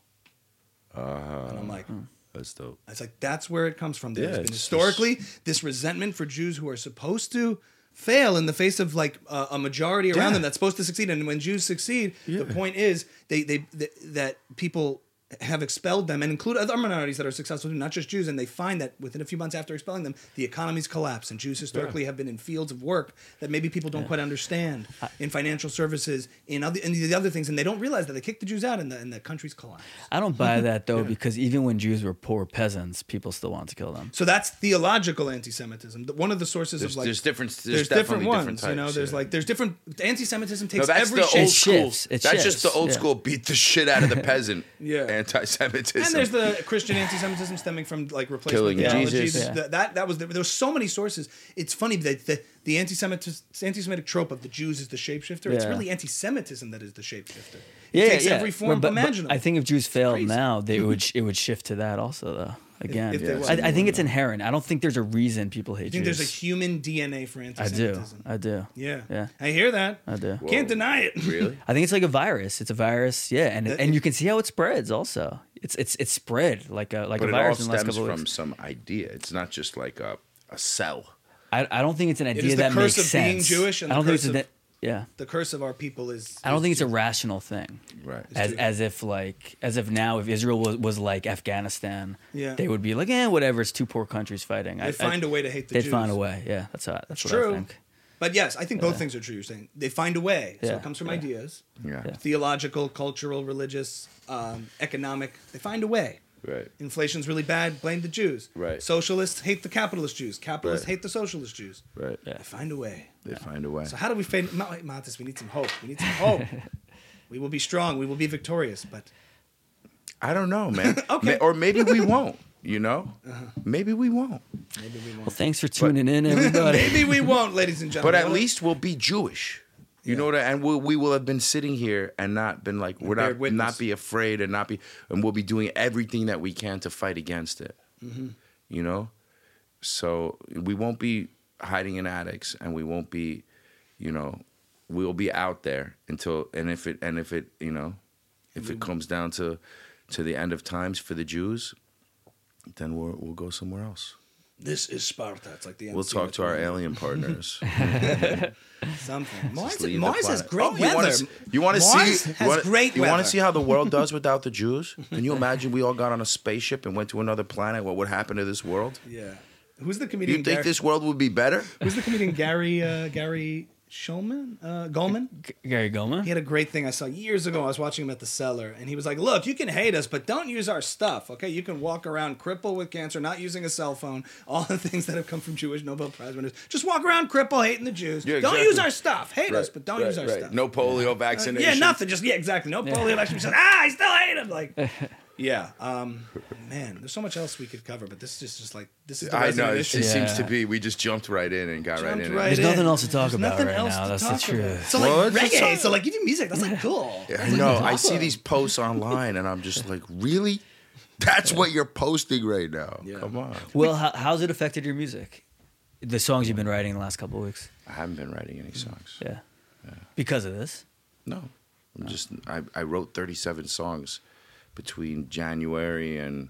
and I'm like, That's dope. it's like that's where it comes from. There's Yeah, been historically this resentment for Jews who are supposed to fail in the face of like a, a majority around Yeah. them that's supposed to succeed. And when Jews succeed, Yeah. the point is they they th- that people have expelled them and include other minorities that are successful, too, not just Jews. And they find that within a few months after expelling them, the economies collapse. And Jews historically have been in fields of work that maybe people don't quite understand, in financial services, in other in the other things, and they don't realize that they kicked the Jews out and the and the countries collapse. I don't buy that though, because even when Jews were poor peasants, people still wanted to kill them. So that's theological anti-Semitism. One of the sources There's- of like there's different- there's there's different ones. different you know, there's yeah. like there's different anti-Semitism No, takes that's every the old It school. shifts, it that's just the old yeah. school. Beat the shit out of the peasant. Yeah. Anti-Semitism. And there's the Christian anti-Semitism stemming from like replacement Killing theology. Jesus. That, Yeah. that that was the, there was so many sources. It's funny that the, the anti-Semitic anti-Semitic trope of the Jews is the shapeshifter. It's Yeah. really anti-Semitism that is the shapeshifter. It Yeah, takes yeah. every form But- but imaginable. I think if Jews failed crazy. now, they would it would shift to that also though. Again, if they were. I, I think it's inherent. I don't think there's a reason people hate I think Jews. there's a human DNA for I do. anti-Semitism. I do. I do. Yeah. Yeah. I hear that. I do. Can't deny it. really. I think it's like a virus. It's a virus, yeah, and and you can see how it spreads. Also, it's it's it's spread like a like But a it all virus in the last stems from weeks. some idea. It's not just like a a cell. I, I don't think it's an idea is the that curse makes of being sense. Jewish and I the don't think it's curse a, of- Yeah. the curse of our people is. I don't is think it's a rational thing. Right. As, as if like as if now if Israel was, was like Afghanistan, Yeah. they would be like, eh, whatever. It's two poor countries fighting. They find a way to hate the They'd Jews. find a way. Yeah, that's how, that's It's what true. I think. But yes, I think both things are true. You're saying they find a way. So Yeah, it comes from yeah. ideas, Yeah. Yeah. theological, cultural, religious, um, economic. They find a way. Right. Inflation's really bad. Blame the Jews. Right. Socialists hate the capitalist Jews. Capitalists Right. hate the socialist Jews. Right. Yeah. They find a way. They find a way. So how do we find Ma- Matis? We need some hope. We need some hope. we will be strong. We will be victorious. But I don't know, man. Okay. Ma- Or maybe we won't. You know, uh-huh. maybe we won't. maybe we won't. Well, thanks for tuning in, everybody. maybe we won't, ladies and gentlemen. But at least we'll be Jewish. You know what? I- And we we will have been sitting here and not been like we're not witness. not be afraid and not be and we'll be doing everything that we can to fight against it. Mm-hmm. You know, so we won't be hiding in attics and we won't be, you know, we'll be out there until and if it and if it you know, if it comes down to to the end of times for the Jews, then we'll we'll go somewhere else. This is Sparta. It's like the. We'll MC talk to our alien partners. Something. Mars, leave the Mars has planet. great Oh, you weather. wanna s- You want to Mars see? has you wanna, great You want to see how the world does without the Jews? Can you imagine we all got on a spaceship and went to another planet? What would happen to this world? Yeah. Who's the comedian? you think Gary, this world would be better? Who's the comedian Gary uh, Gary Shulman? Uh, Goldman? G- Gary Gulman. He had a great thing I saw years ago. I was watching him at the cellar, and he was like, "Look, you can hate us, but don't use our stuff. Okay, you can walk around crippled with cancer, not using a cell phone. All the things that have come from Jewish Nobel Prize winners. Just walk around crippled, hating the Jews. Yeah, Don't use our stuff. Hate us, but don't use our stuff. No polio Uh, vaccination. yeah, nothing. Just yeah, exactly. No polio vaccine. Said, ah, I still hate him. Like, yeah. Um, man, there's so much else we could cover, but this is just, just like this is. The I know. It, issue. seems to be. We just jumped right in and got right Jumped in. right There's in. nothing else to talk There's about nothing right else now. to That's the talk truth. about. So Well, like it's just reggae. so- So like you do music. That's like cool. I know. I see these posts online, and I'm just like, really? That's what you're posting right now. Yeah. Come on. Well, how, how's it affected your music? The songs you've been writing the last couple of weeks. I haven't been writing any songs. Yeah. Because of this. No, I'm just I, I wrote 37 songs between January and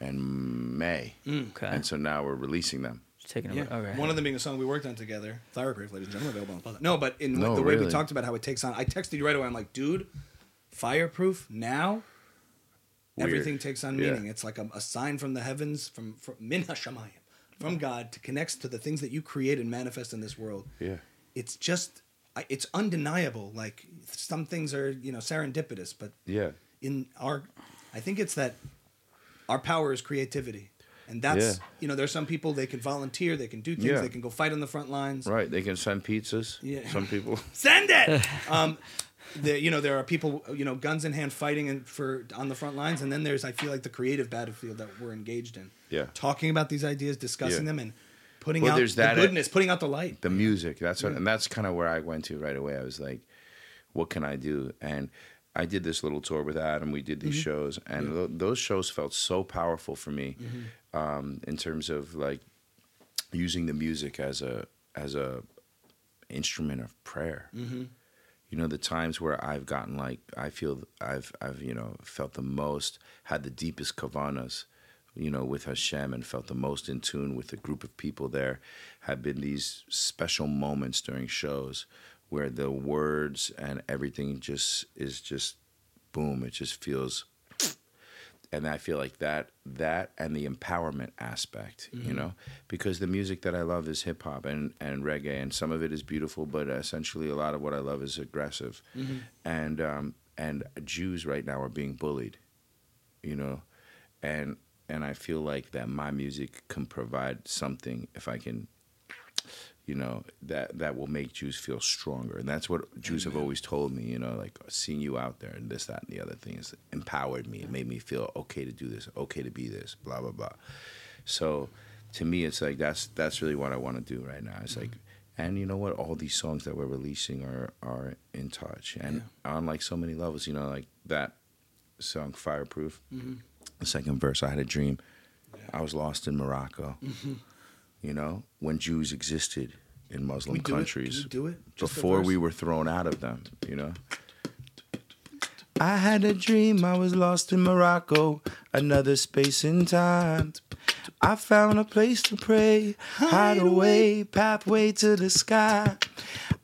and May, mm, Okay. and so now we're releasing them. Taking a Yeah. okay. One of them being a song we worked on together, Fireproof, ladies and gentlemen, available on Spotify. No, but in No, the way we talked about how it takes on, I texted you right away. I'm like, dude, Fireproof now, Weird. everything takes on Yeah. meaning. It's like a, a sign from the heavens, from, from Min Hashamayim, from God to connect to the things that you create and manifest in this world. Yeah, It's just, it's undeniable. Like some things are, you know, serendipitous, but yeah, in our i think it's that our power is creativity and that's Yeah. you know there's some people they can volunteer they can do things Yeah. they can go fight on the front lines right. They can send pizzas. Yeah. Some people. send it um the, you know there are people you know guns in hand fighting and for on the front lines and then there's i feel like the creative battlefield that we're engaged in Yeah. talking about these ideas discussing Yeah. them and putting Well, out there's the that- goodness putting out the light the music that's what and that's kind of where i went to right away i was like what can i do and i did this little tour with adam. We did these mm-hmm. shows and tho- those shows felt so powerful for me mm-hmm. um, in terms of like using the music as a as a instrument of prayer. Mm-hmm. You know the times where i've gotten like i feel i've i've you know felt the most had the deepest kavanas you know with hashem and felt the most in tune with a group of people there have been these special moments during shows where the words and everything just is just boom it just feels and I feel like that that and the empowerment aspect, you know, because the music that I love is hip hop and and reggae, and some of it is beautiful, but essentially a lot of what I love is aggressive, and um, and Jews right now are being bullied, you know, and and I feel like that my music can provide something if I can you know that that will make Jews feel stronger, and that's what Jews have always told me. You know, like seeing you out there and this, that, and the other things empowered me. It made me feel okay to do this, okay to be this, blah blah blah. So, to me, it's like that's that's really what I want to do right now. It's like, mm-hmm. and you know what? All these songs that we're releasing are are in touch, and on like so many levels. You know, like that song "Fireproof." Mm-hmm. The second verse, I had a dream. I was lost in Morocco. Mm-hmm. You know, when Jews existed in Muslim we do it? countries Can we do it? Before we were thrown out of them. You know. I had a dream I was lost in Morocco, another space and time. I found a place to pray, hide away, pathway to the sky.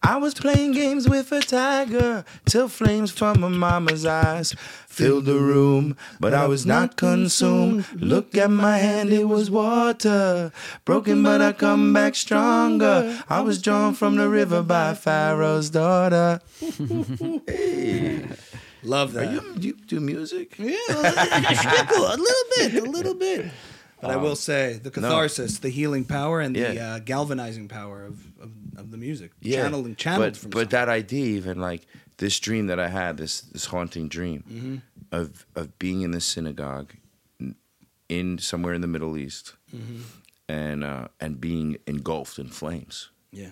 I was playing games with a tiger till flames from my mama's eyes filled the room, but I was not consumed. Look at my hand, it was water. Broken, but I come back stronger. I was drawn from the river by Pharaoh's daughter. Love that. You, you do music? Yeah, a little bit, a little bit. But I will say the catharsis, the healing power, and the uh, galvanizing power of, of, of the music. yeah. Channeling, channeled but, from but something. that idea, even like this dream that I had, this this haunting dream Mm-hmm. Of of being in the synagogue, in somewhere in the Middle East, Mm-hmm. and uh, and being engulfed in flames, Yeah.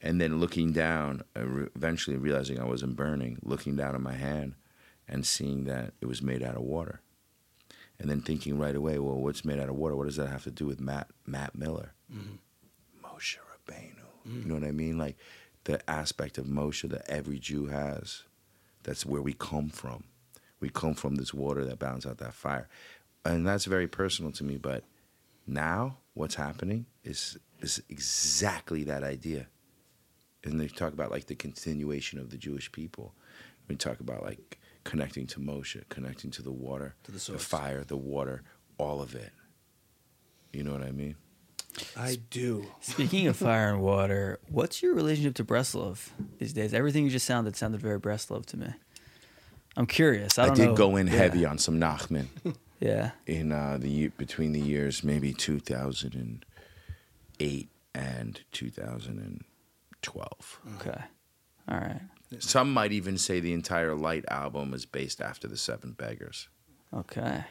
and then looking down, eventually realizing I wasn't burning, looking down at my hand, and seeing that it was made out of water, and then thinking right away, well, what's made out of water? What does that have to do with Matt Matt Miller? Moshe Rabbeinu. You know what I mean? Like the aspect of Moshe that every Jew has. That's where we come from. We come from this water that bounds out that fire. And that's very personal to me. But now what's happening is is exactly that idea. And they talk about like the continuation of the Jewish people. We talk about like connecting to Moshe, connecting to the water, To the the fire, the water, all of it. You know what I mean? I do. Speaking of fire and water, what's your relationship to Breslov these days? Everything you just sounded sounded very Breslov to me. I'm curious. I I, did know. go in Yeah. heavy on some Nachman Yeah. in uh, the year, between the years maybe 2008 and 2012. Okay. All right. Some might even say the entire Light album is based after the Seven Beggars. Okay.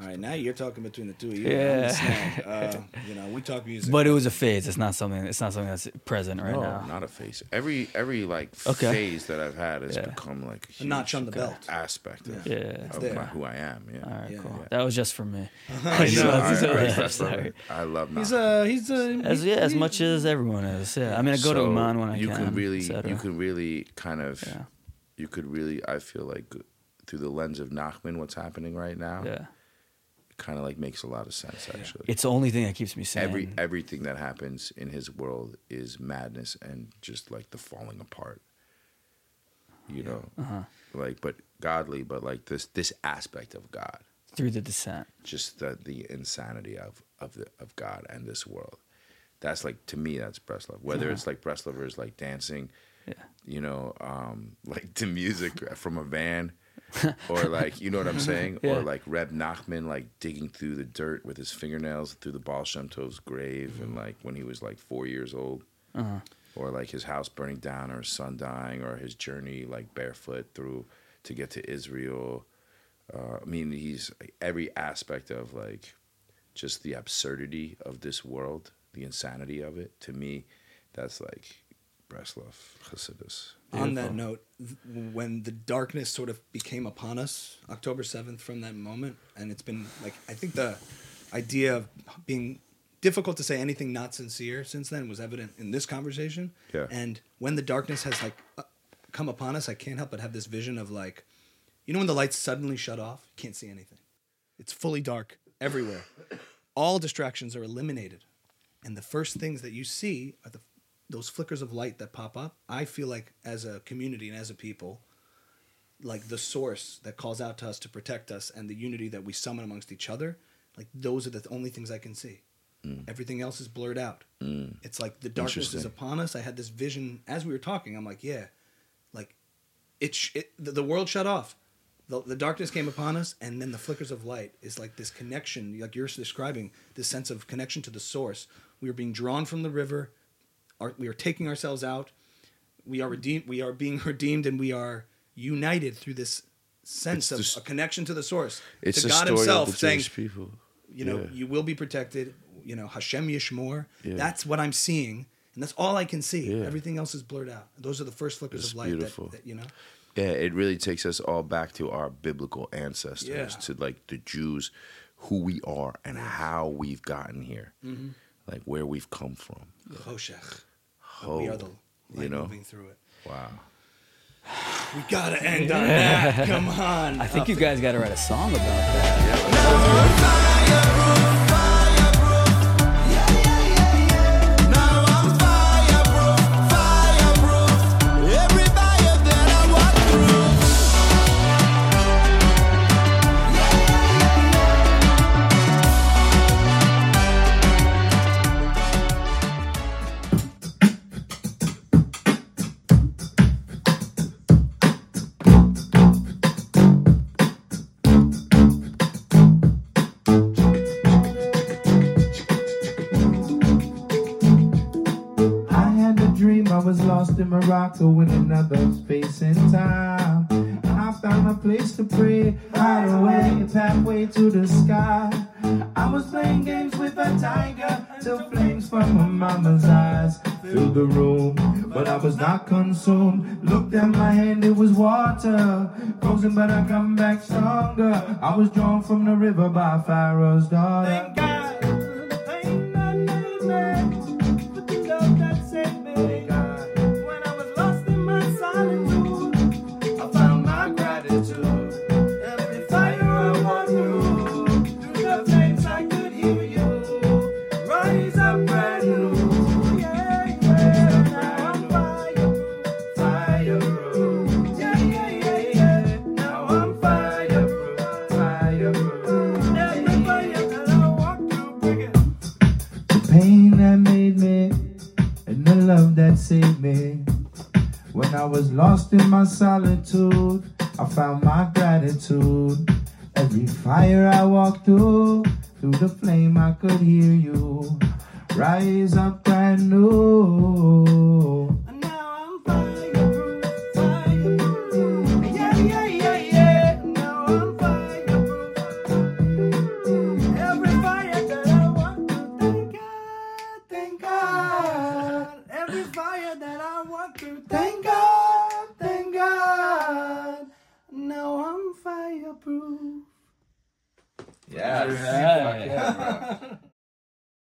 All right, now you're talking between the two of you. Yeah. I'm. Uh, you know, we talk music. But it was a phase. It's not something. It's not something that's present right now. no, now. not a phase. Every every like Okay. phase that I've had has Yeah. become like a, A notch on the belt. aspect of, Yeah. It's of my, who I am. Yeah. All right. Yeah. cool. Yeah. That was just for me. I know. wanted to I, say I, that. I, Sorry. I love he's Nachman. uh he's uh As yeah, as much as everyone is. Yeah. I mean, I go to So Uman when I you can. can really you can really kind of Yeah. you could really I feel like through the lens of Nachman what's happening right now Yeah. Kind of like makes a lot of sense actually. It's the only thing that keeps me sane. Every everything that happens in his world is madness and just like the falling apart. You know, Uh-huh. like but godly, but like this this aspect of God, through the descent. just the the insanity of of the of God and this world. That's like to me, that's Breslov. Whether Uh-huh. it's like Breslovers like dancing, Yeah. you know, um, like to music from a van, or like you know what I'm saying, Yeah. or like Reb Nachman like digging through the dirt with his fingernails through the Baal Shem Tov's grave, and like when he was like four years old, Uh-huh. or like his house burning down, or his son dying, or his journey like barefoot through to get to Israel. Uh, I mean, he's like, every aspect of like just the absurdity of this world, the insanity of it. To me, that's like Breslov Hasidus. on that note, when the darkness sort of became upon us, October 7th from that moment, and it's been like, I think the idea of being difficult to say anything not sincere since then was evident in this conversation. Yeah. And when the darkness has like uh, come upon us, I can't help but have this vision of like, you know, when the lights suddenly shut off, you can't see anything. It's fully dark everywhere. All distractions are eliminated. And the first things that you see are the those flickers of light that pop up. I feel like as a community and as a people, like the source that calls out to us to protect us and the unity that we summon amongst each other, like those are the only things I can see. Everything else is blurred out. Mm. It's like the darkness is upon us. I had this vision as we were talking. I'm like, yeah, like it, sh- it the, the world shut off. The, the darkness came upon us, and then the flickers of light is like this connection, like you're describing, this sense of connection to the source. We are being drawn from the river. Our, we are taking ourselves out. We are redeemed. We are being redeemed, and we are united through this sense It's of a connection to the source, It's to God Himself, saying, people. you know, Yeah. you will be protected. You know, Hashem Yishmor. Yeah. That's what I'm seeing, and that's all I can see. Yeah. Everything else is blurred out. Those are the first flickers It's of light. that- beautiful. That, you know, Yeah, it really takes us all back to our biblical ancestors, to like the Jews, who we are and how we've gotten here, Mm-hmm. like where we've come from. Choshech. Oh, we are the light you know, moving through it. wow. We gotta end on that. Come on. I think you guys got to write a song about that. Now in win another space and time. I found a place to pray, hide away, pathway to the sky. I was playing games with a tiger till flames from my mama's eyes filled the room, but I was not consumed. Looked at my hand, it was water, frozen, but I come back stronger. I was drawn from the river by Pharaoh's daughter. I was lost in my solitude, I found my gratitude. Every fire I walked through, through the flame I could hear you. Rise up brand new. Now I'm fireproof. Yes. Right.